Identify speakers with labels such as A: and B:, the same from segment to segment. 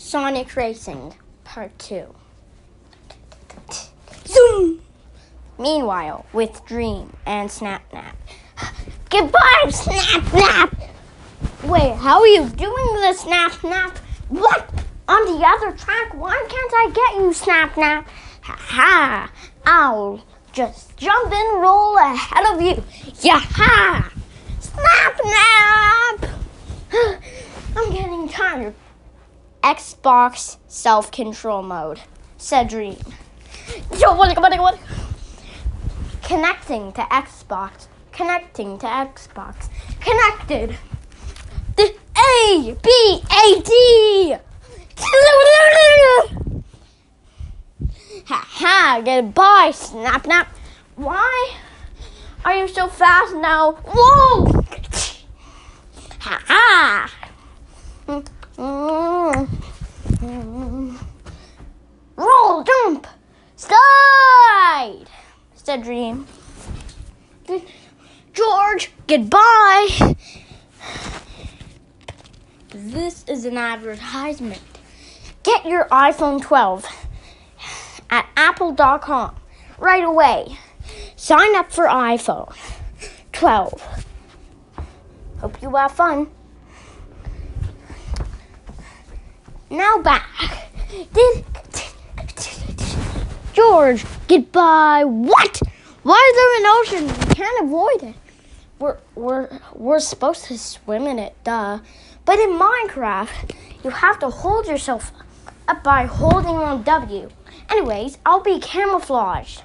A: Sonic Racing Part 2. Zoom! Meanwhile, with Dream and Snap Nap. Goodbye, Snap Nap! Wait, how are you doing the Snap Nap? What? On the other track? Why can't I get you, Snap Nap? Ha ha! I'll just jump and roll ahead of you. Yaha! Snap Nap! I'm getting tired. Xbox self control mode, said Dream. Yo, what, what, what? Connecting to Xbox. Connecting to Xbox. Connected. The A B A D. Ha ha! Goodbye, Snap Nap. Why are you so fast now? Whoa! Ha ha! Mm. Roll, jump, slide, said Dream. George, goodbye. This is an advertisement. Get your iPhone 12 at apple.com right away. Sign up for iPhone 12. Hope you have fun. Now back. Did George, goodbye. What? Why is there an ocean? We can't avoid it. We're we're we're supposed to swim in it, duh. But in Minecraft, you have to hold yourself up by holding on W. Anyways, I'll be camouflaged.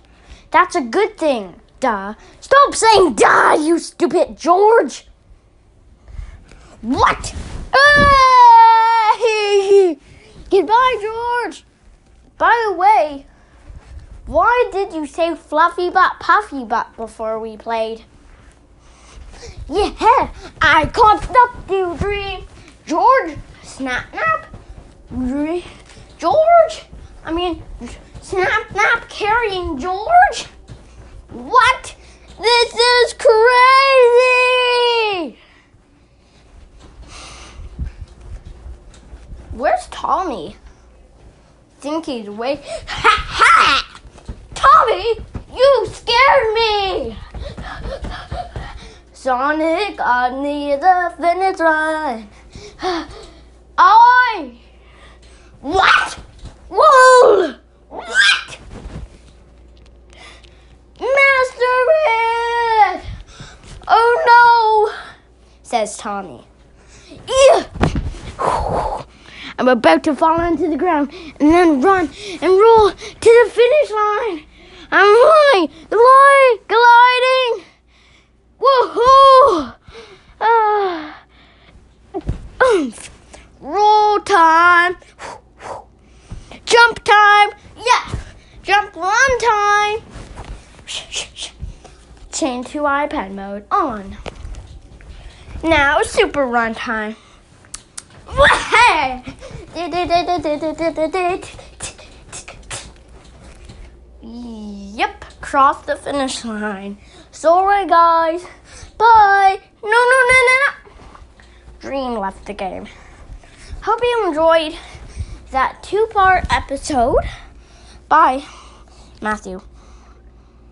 A: That's a good thing, duh. Stop saying duh, you stupid George. What? Hey! Goodbye, George. By the way, why did you say fluffy butt, puffy butt before we played? Yeah, I caught up to dream. George, snap nap. Dream. George, I mean, snap nap carrying George. What? This is crazy. Tommy? Think he's away. Ha ha! Tommy, you scared me! Sonic, I need the finish line. I. What? Whoa! What? Master it! Oh no! Says Tommy. I'm about to fall into the ground and then run and roll to the finish line. I'm flying, gliding, gliding. Woohoo! Uh, roll time. Jump time. Yeah. Jump one time. Change to iPad mode on. Now super run time. Yep, cross the finish line. Sorry, guys. Bye. No, no, no, no, no. Dream left the game. Hope you enjoyed that two part episode. Bye, Matthew.